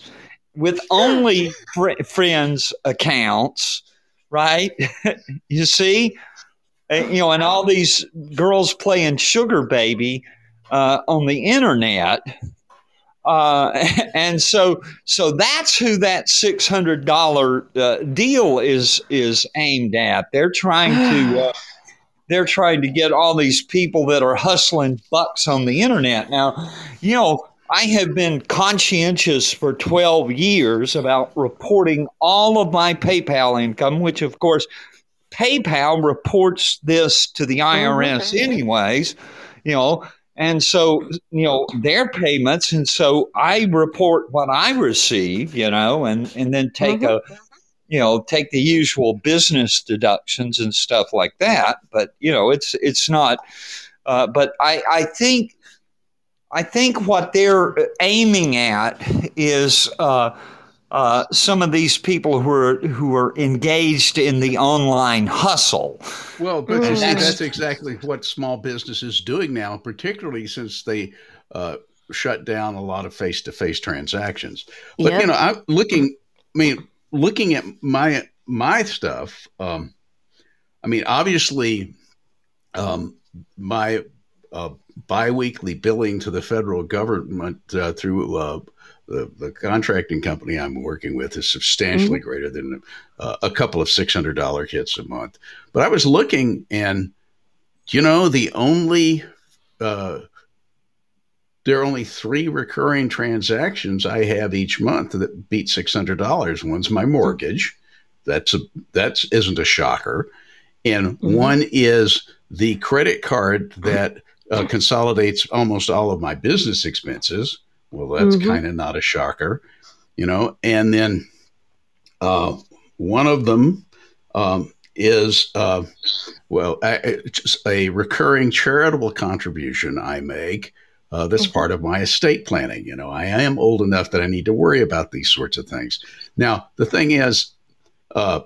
with only fr- friends accounts, right? (laughs) you see? Uh, you know, and all these girls playing sugar baby uh, on the internet. Uh, (laughs) and so, so that's who that six hundred dollar uh, deal is is aimed at. They're trying to (sighs) uh, they're trying to get all these people that are hustling bucks on the internet. Now, you know, I have been conscientious for twelve years about reporting all of my PayPal income, which of course PayPal reports this to the IRS anyways, you know, and so, you know, their payments. And so I report what I receive, you know, and, and then take a, you know, take the usual business deductions and stuff like that. But, you know, it's, it's not, uh, but I, I think, I think what they're aiming at is, uh, uh, some of these people who are who are engaged in the online hustle. Well, but you see, That's- that's exactly what small business is doing now, particularly since they uh, shut down a lot of face-to-face transactions. But Yep. you know, I'm looking. I mean, looking at my my stuff. Um, I mean, obviously, um, my uh, biweekly billing to the federal government uh, through uh, the, the contracting company I'm working with is substantially greater than uh, a couple of six hundred dollar hits a month. But I was looking, and you know, the only uh, there are only three recurring transactions I have each month that beat six hundred dollars. One's my mortgage. That's a that isn't a shocker, and Mhm. one is the credit card that uh, consolidates almost all of my business expenses. Well, that's Mhm. kind of not a shocker, you know. And then uh, one of them um, is uh, well, I, a recurring charitable contribution I make Uh, that's Mhm. part of my estate planning. You know, I am old enough that I need to worry about these sorts of things. Now, the thing is, uh,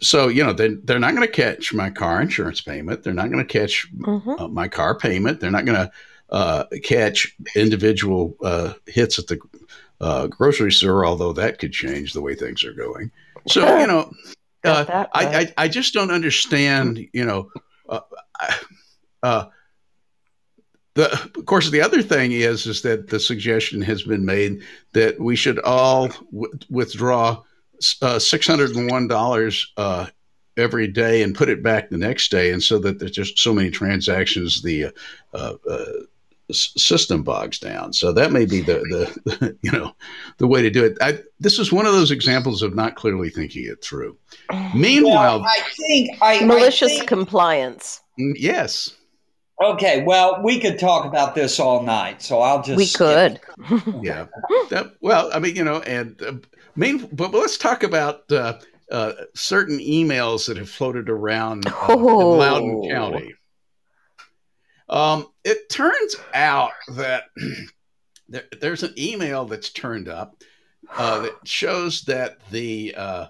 so you know, they, they're not going to catch my car insurance payment. They're not going to catch Mhm. uh, my car payment. They're not going to uh, catch individual uh, hits at the uh, grocery store, although that could change the way things are going. So you know, uh, I. I I just don't understand. You know, uh, uh, the of course the other thing is is that the suggestion has been made that we should all w- withdraw uh, six hundred and one dollars uh, every day and put it back the next day, and so that there's just so many transactions, the uh, uh, system bogs down. So that may be the, the (laughs) you know the way to do it. I, this is one of those examples of not clearly thinking it through. (sighs) Meanwhile, Well, I think I I Malicious think- compliance. mm, yes, okay, well, we could talk about this all night, so I'll just we could. (laughs) yeah. That, well, I mean, you know, and uh, main, but let's talk about uh, uh, certain emails that have floated around uh, Oh. in Loudoun County. Um, it turns out that (clears throat) there, there's an email that's turned up uh, that shows that the uh,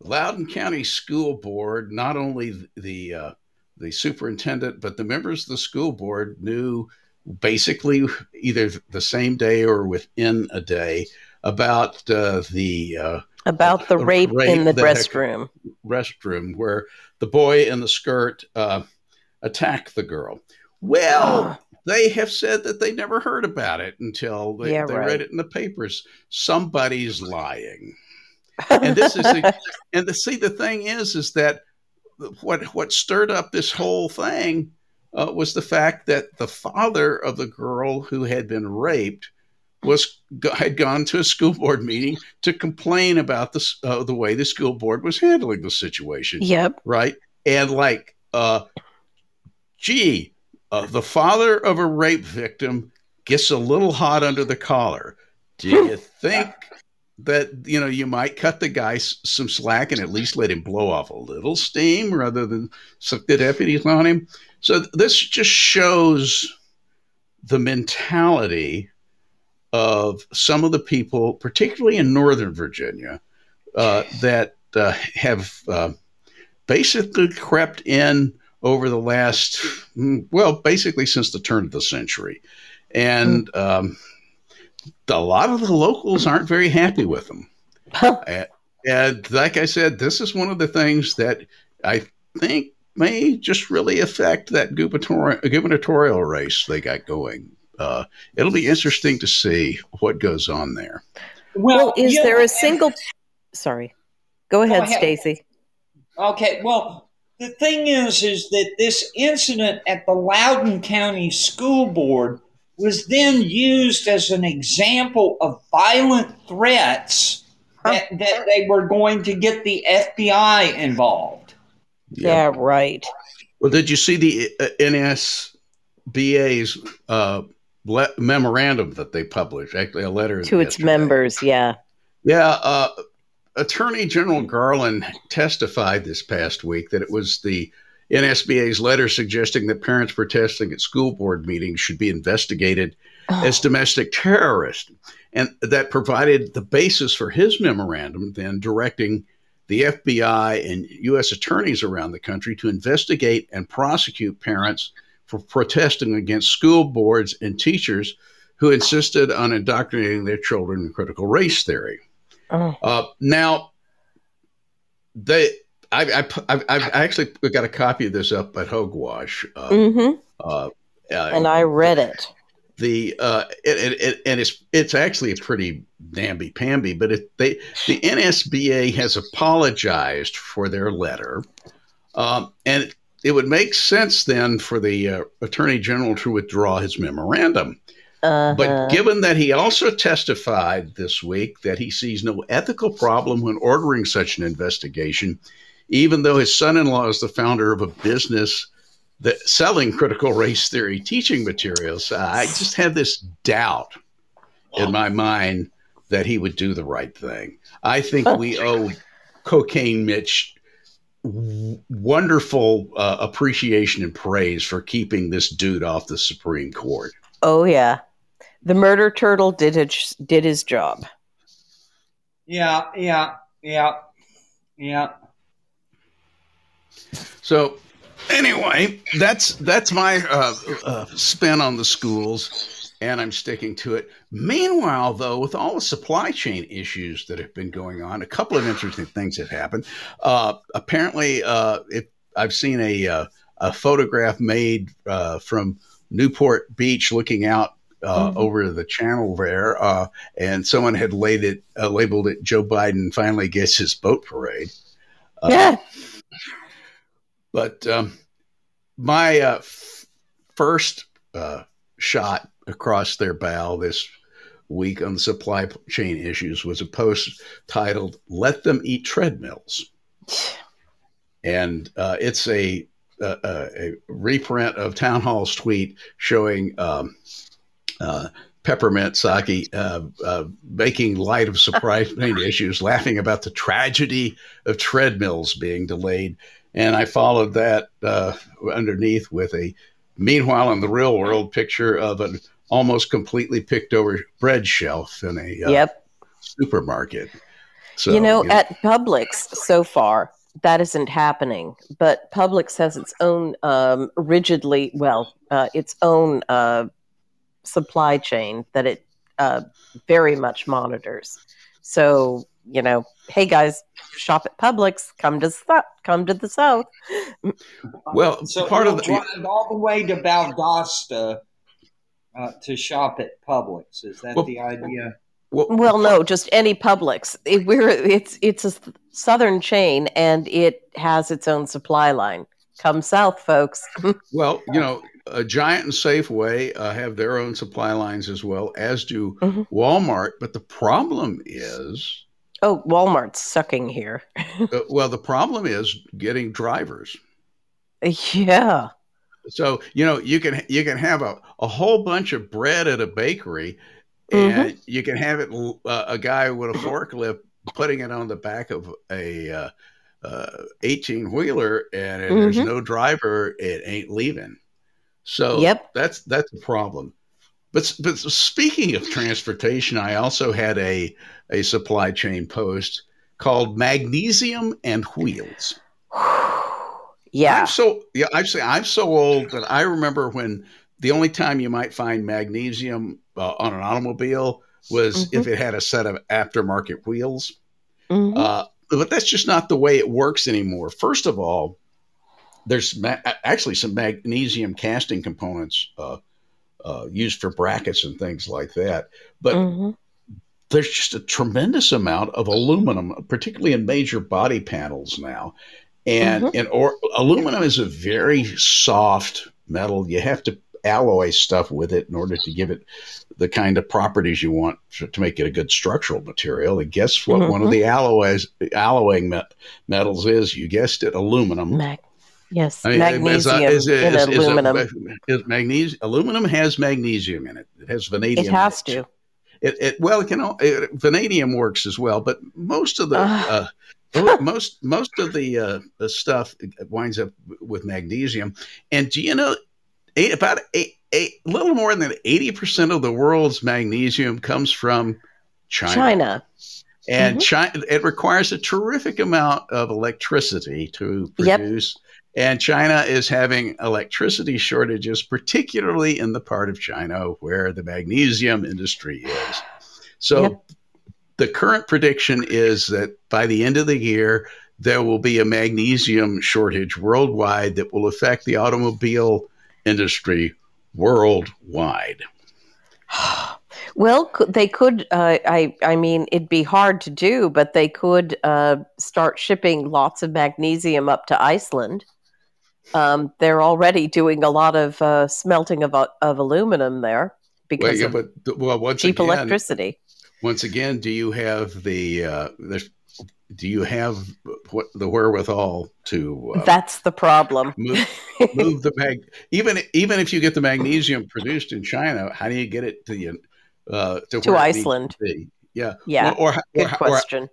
Loudoun County School Board, not only the uh, the superintendent, but the members of the school board knew basically either the same day or within a day about uh, the uh, About the The rape, rape in the restroom. restroom where the boy in the skirt uh, attacked the girl. Well, they have said that they never heard about it until they, Yeah, they right. read it in the papers. Somebody's lying. and this is (laughs) the, and the see the thing is is that what what stirred up this whole thing uh, was the fact that the father of the girl who had been raped was had gone to a school board meeting to complain about the uh, the way the school board was handling the situation yep. right and like uh gee uh, the father of a rape victim gets a little hot under the collar. Do you think that you know you might cut the guy s- some slack and at least let him blow off a little steam rather than suck the deputies on him? So th- this just shows the mentality of some of the people particularly in northern virginia uh, that uh, have uh, basically crept in over the last mm, well basically since the turn of the century and um, a lot of the locals aren't very happy with them and, and like i said this is one of the things that i think may just really affect that gubernatorial, gubernatorial race they got going uh, it'll be interesting to see what goes on there Well, is you there a single? Sorry. Go ahead, ahead. Stacy. Okay, well, the thing is, is that this incident at the Loudoun County School Board was then used as an example of violent threats that, that they were going to get the FBI involved. Yeah, right. Well, did you see the uh, NSBA's uh, le- memorandum that they published? Actually, a letter To its members, yeah. Yeah, uh, Attorney General Garland testified this past week that it was the NSBA's letter suggesting that parents protesting at school board meetings should be investigated oh. as domestic terrorists, and that provided the basis for his memorandum, then directing the FBI and U.S. attorneys around the country to investigate and prosecute parents for protesting against school boards and teachers who insisted on indoctrinating their children in critical race theory. Oh, Uh, now, they, I, I, I've, I've actually got a copy of this up at Hogewash. Uh, hmm uh, uh, And I read it. the uh, it, it, it, and it's it's actually a pretty namby pamby, but it, they the NSBA has apologized for their letter, um, and it, it would make sense then for the uh, Attorney General to withdraw his memorandum. Uh-huh. But given that he also testified this week that he sees no ethical problem when ordering such an investigation, even though his son in law is the founder of a business that selling critical race theory teaching materials, I just have this doubt in my mind that he would do the right thing. I think we (laughs) owe Cocaine Mitch wonderful uh, appreciation and praise for keeping this dude off the Supreme Court. Oh, yeah. The murder turtle did his, did his job. Yeah, yeah, yeah, yeah. So, anyway, that's that's my uh, uh, spin on the schools, and I'm sticking to it. Meanwhile, though, with all the supply chain issues that have been going on, a couple of interesting things have happened. Uh, apparently, uh, if I've seen a uh, a photograph made uh, from Newport Beach, looking out uh, Mhm. over the channel there, uh, and someone had laid it, uh, labeled it "Joe Biden finally gets his boat parade." Uh, yeah. But um, my uh, f- first uh, shot across their bow this week on the supply chain issues was a post titled "Let Them Eat Treadmills," (sighs) and uh, it's a, a, a reprint of Town Hall's tweet showing. Um, uh, Peppermint Psaki uh, uh, making light of chain (laughs) issues, laughing about the tragedy of treadmills being delayed. And I followed that uh, underneath with a, meanwhile, in the real world, picture of an almost completely picked over bread shelf in a uh, Yep. supermarket. So, you know, at Publix so far, that isn't happening. But Publix has its own um, rigidly, well, uh, its own uh, supply chain that it uh, very much monitors. So, you know, hey guys, shop at Publix. Come to the come to the south. well, So part you'll of the, drive all the way to Valdosta uh, to shop at Publix. Is that Well- the idea? Well, Well, no, just any Publix. It, we're it's it's a southern chain and it has its own supply line. Come south, folks. (laughs) Well, you know, a Giant and Safeway uh, have their own supply lines as well, as do Mhm. Walmart. But the problem is, oh, Walmart's sucking here. (laughs) uh, well, the problem is getting drivers. yeah. So you know, you can you can have a, a whole bunch of bread at a bakery, and you can have it uh, a guy with a forklift putting it on the back of a uh, uh, 18 wheeler, and if there's no driver, it ain't leaving. So Yep. that's that's a problem. But but speaking of transportation, I also had a a supply chain post called magnesium and wheels. (sighs) yeah. I'm so yeah, I say I'm so old that I remember when the only time you might find magnesium uh, on an automobile was Mhm. if it had a set of aftermarket wheels. Mhm. Uh, but that's just not the way it works anymore. First of all, there's ma- actually some magnesium casting components uh, uh, used for brackets and things like that. But Mhm. there's just a tremendous amount of aluminum, particularly in major body panels now. And and or aluminum is a very soft metal. You have to alloy stuff with it in order to give it the kind of properties you want to, to make it a good structural material. And guess what? One of Mhm. the alloys alloying met, metals is you guessed it, aluminum. Mag- yes, I mean, magnesium is- is- in is- is- aluminum. is magnesium. Aluminum has magnesium in it. It has vanadium. it has to. it, it well, it can al- it, vanadium works as well, but most of the Ah. uh, (laughs) most most of the uh, the stuff winds up with magnesium. And do you know, eight, about a a little more than eighty percent of the world's magnesium comes from China. China. And Mhm. China, it requires a terrific amount of electricity to Yep. produce. And China is having electricity shortages, particularly in the part of China where the magnesium industry is. So Yep. the current prediction is that by the end of the year, there will be a magnesium shortage worldwide that will affect the automobile industry worldwide. (sighs) Well, they could. Uh, I. I mean, it'd be hard to do, but they could uh, start shipping lots of magnesium up to Iceland. Um, they're already doing a lot of uh, smelting of uh, of aluminum there Well, because yeah, of but well, once cheap again, electricity. once again, do you have the uh, the, do you have what the wherewithal to uh, That's the problem. move, move the mag? Even even if you get the magnesium produced in China, how do you get it to the uh, to, To where it needs Iceland. to? Yeah, Yeah, Or or, good or, or, question.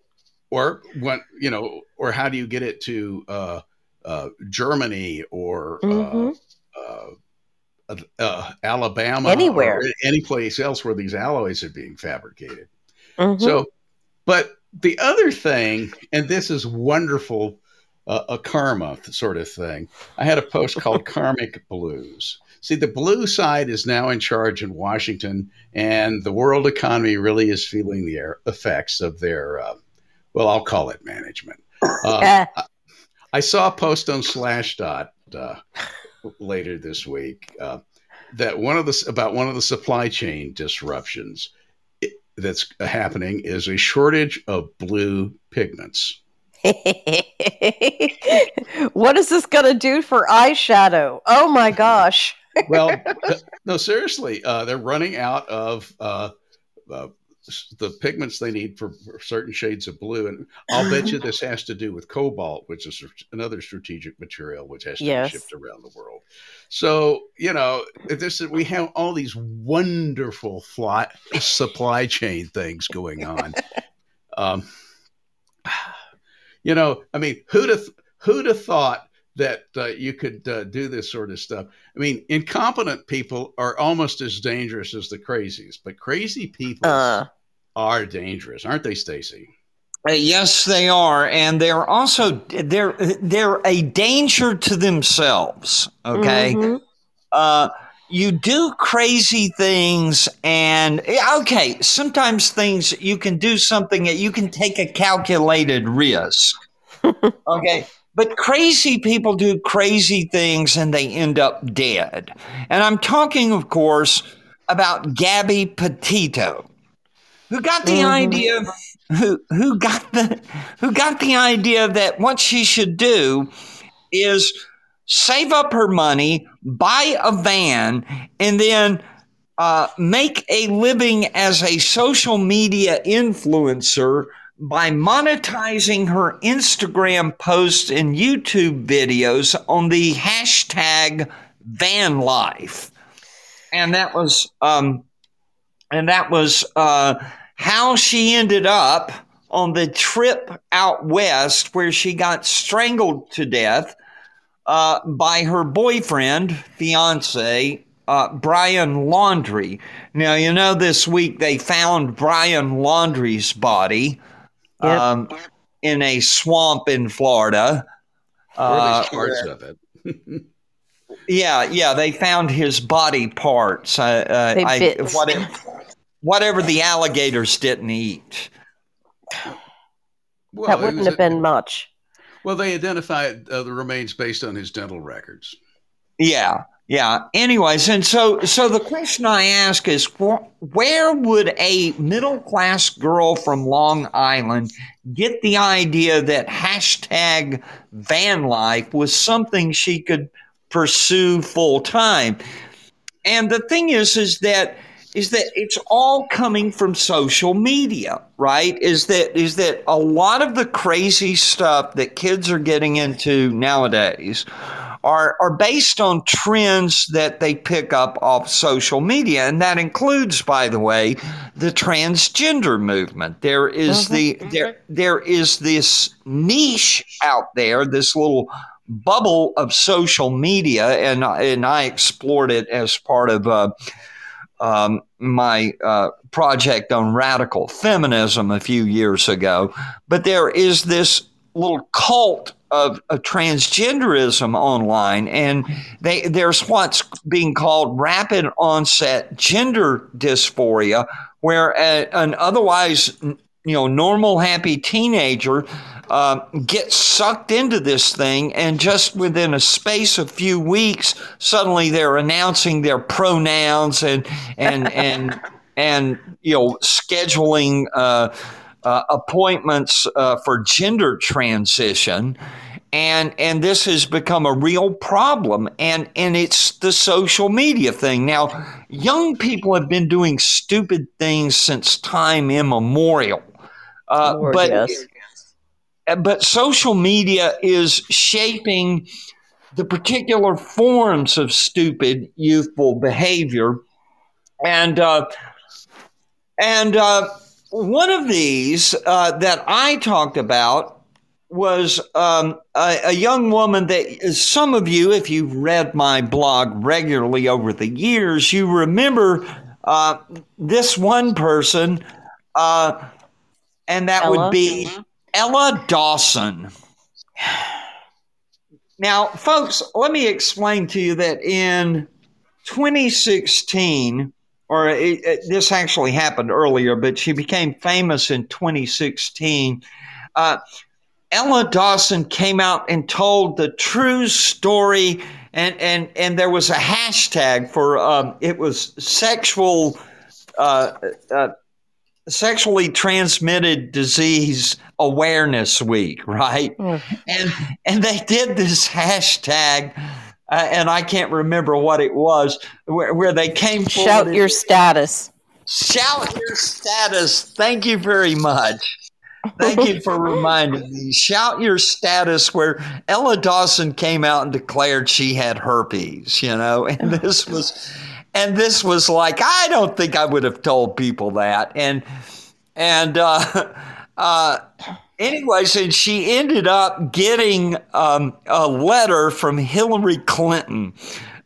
or when you know, or how do you get it to uh, uh, Germany or uh, uh, uh, Alabama, Anywhere. or any place else where these alloys are being fabricated. Mhm. So, but the other thing, and this is wonderful, uh, a karma sort of thing. I had a post called (laughs) Karmic Blues. See, the blue side is now in charge in Washington, and the world economy really is feeling the air- effects of their, uh, well, I'll call it management. (laughs) Uh, I saw a post on Slashdot uh, later this week uh, that one of the about one of the supply chain disruptions that's happening is a shortage of blue pigments. (laughs) what is this going to do for eyeshadow? Oh my gosh. Well, (laughs) no, seriously, uh, they're running out of uh, uh, the pigments they need for, for certain shades of blue, and I'll bet you this has to do with cobalt, which is another strategic material which has to Yes. be shipped around the world. So you know, this is, we have all these wonderful fly, supply chain things going on. (laughs) um, (sighs) you know, I mean, who'd have who'd have thought that uh, you could uh, do this sort of stuff? I mean, incompetent people are almost as dangerous as the crazies, but crazy people Uh, are dangerous, aren't they, Stacy? Uh, yes, they are, and they're also they're they're a danger to themselves. Okay, mhm. uh, you do crazy things, and okay, sometimes things you can do something that you can take a calculated risk. (laughs) okay. But crazy people do crazy things and they end up dead. And I'm talking, of course, about Gabby Petito, who got the Mhm. idea who who got the who got the idea that what she should do is save up her money, buy a van, and then uh, make a living as a social media influencer by monetizing her Instagram posts and YouTube videos on the hashtag van life. And that was um, and that was uh, how she ended up on the trip out west where she got strangled to death uh, by her boyfriend, fiance, uh, Brian Laundrie. Now, you know, this week they found Brian Laundrie's body Yep. um, in a swamp in Florida. Uh, at least parts of it. (laughs) yeah, yeah, they found his body parts. Uh, uh, They I, whatever, whatever the alligators didn't eat. Well, that wouldn't was have a- been much. Well, they identified uh, the remains based on his dental records. Yeah, yeah. Anyways, and so so the question I ask is, wh- where would a middle class girl from Long Island get the idea that hashtag van life was something she could pursue full time? And the thing is, is that is that it's all coming from social media, right? Is that is that a lot of the crazy stuff that kids are getting into nowadays are are based on trends that they pick up off social media, and that includes, by the way, the transgender movement. There is the there there is this niche out there, this little bubble of social media, and and I explored it as part of. Uh, um, my uh, project on radical feminism a few years ago. But there is this little cult of, of transgenderism online, and they, there's what's being called rapid onset gender dysphoria, where a, an otherwise you know normal happy teenager uh, gets sucked into this thing and just within a space of few weeks suddenly they're announcing their pronouns and and and (laughs) and you know scheduling uh, uh, appointments uh, for gender transition. And and this has become a real problem and and it's the social media thing. Now young people have been doing stupid things since time immemorial. Uh, Lord, but yes. but social media is shaping the particular forms of stupid youthful behavior. And uh, and uh, one of these uh, that I talked about was um, a, a, young woman that some of you, if you've read my blog regularly over the years, you remember uh, this one person, uh, and that Ella? would be Ella Dawson. Now, folks, let me explain to you that in 2016, or it, it, this actually happened earlier, but she became famous in 2016. Uh, Ella Dawson came out and told the true story, and and and there was a hashtag for um, it was sexual. Uh, uh, sexually transmitted disease awareness week right mm. and and they did this (laughs) hashtag uh, and I can't remember what it was, where, where they came Shout your status. Shout your status. Thank you very much. Thank you for (laughs) reminding me. Shout your status where Ella Dawson came out and declared she had herpes, you know, and this was and this was like I don't think I would have told people that. And and uh (laughs) uh anyways, and she ended up getting um, a letter from Hillary Clinton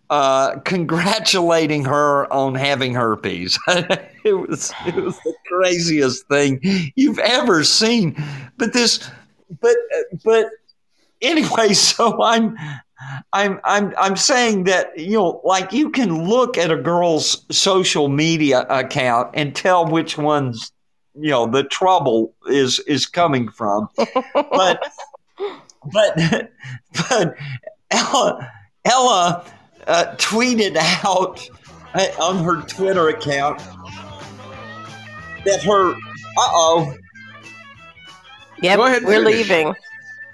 uh, congratulating her on having herpes. (laughs) it was it was the craziest thing you've ever seen. But this, but but anyway, (laughs) so I'm. I'm I'm I'm saying that you know like you can look at a girl's social media account and tell which one's you know the trouble is is coming from. but (laughs) but but Ella Ella uh, tweeted out uh, on her Twitter account that her uh oh. Yep, we're finish. leaving.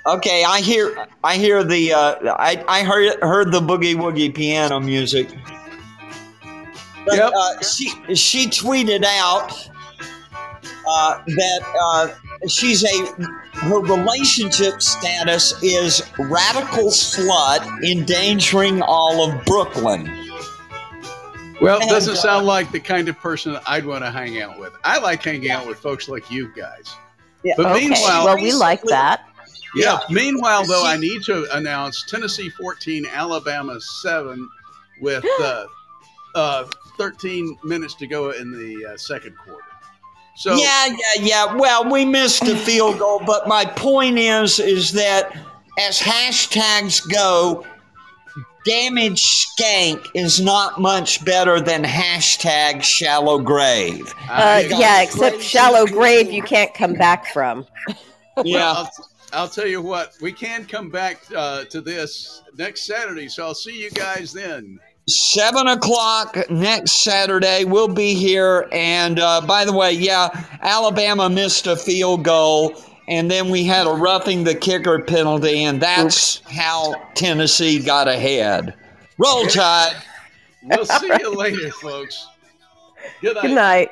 Okay, I hear I hear the uh, I I heard heard the boogie woogie piano music. But, yep. Uh, she she tweeted out uh, that uh, she's a her relationship status is radical slut endangering all of Brooklyn. Well, it doesn't uh, sound like the kind of person I'd want to hang out with. I like hanging out with folks like you guys. Yeah. But okay. meanwhile, well, we like that. Yeah. yeah. Meanwhile, though, I need to announce Tennessee 14, Alabama 7, with uh, uh, 13 minutes to go in the uh, second quarter. So yeah, yeah, yeah. Well, we missed the field goal, but my point is, is that as hashtags go, damage skank is not much better than hashtag shallow grave. Uh, yeah, except shallow grave you can't come back from. yeah. I'll, I'll, tell you what, we can come back uh, to this next Saturday, so I'll see you guys then. Seven o'clock next Saturday. We'll be here. And uh, by the way, yeah, Alabama missed a field goal. And then we had a roughing the kicker penalty. And that's how Tennessee got ahead. Roll Tide. we'll see you later, folks. Good night. Good night.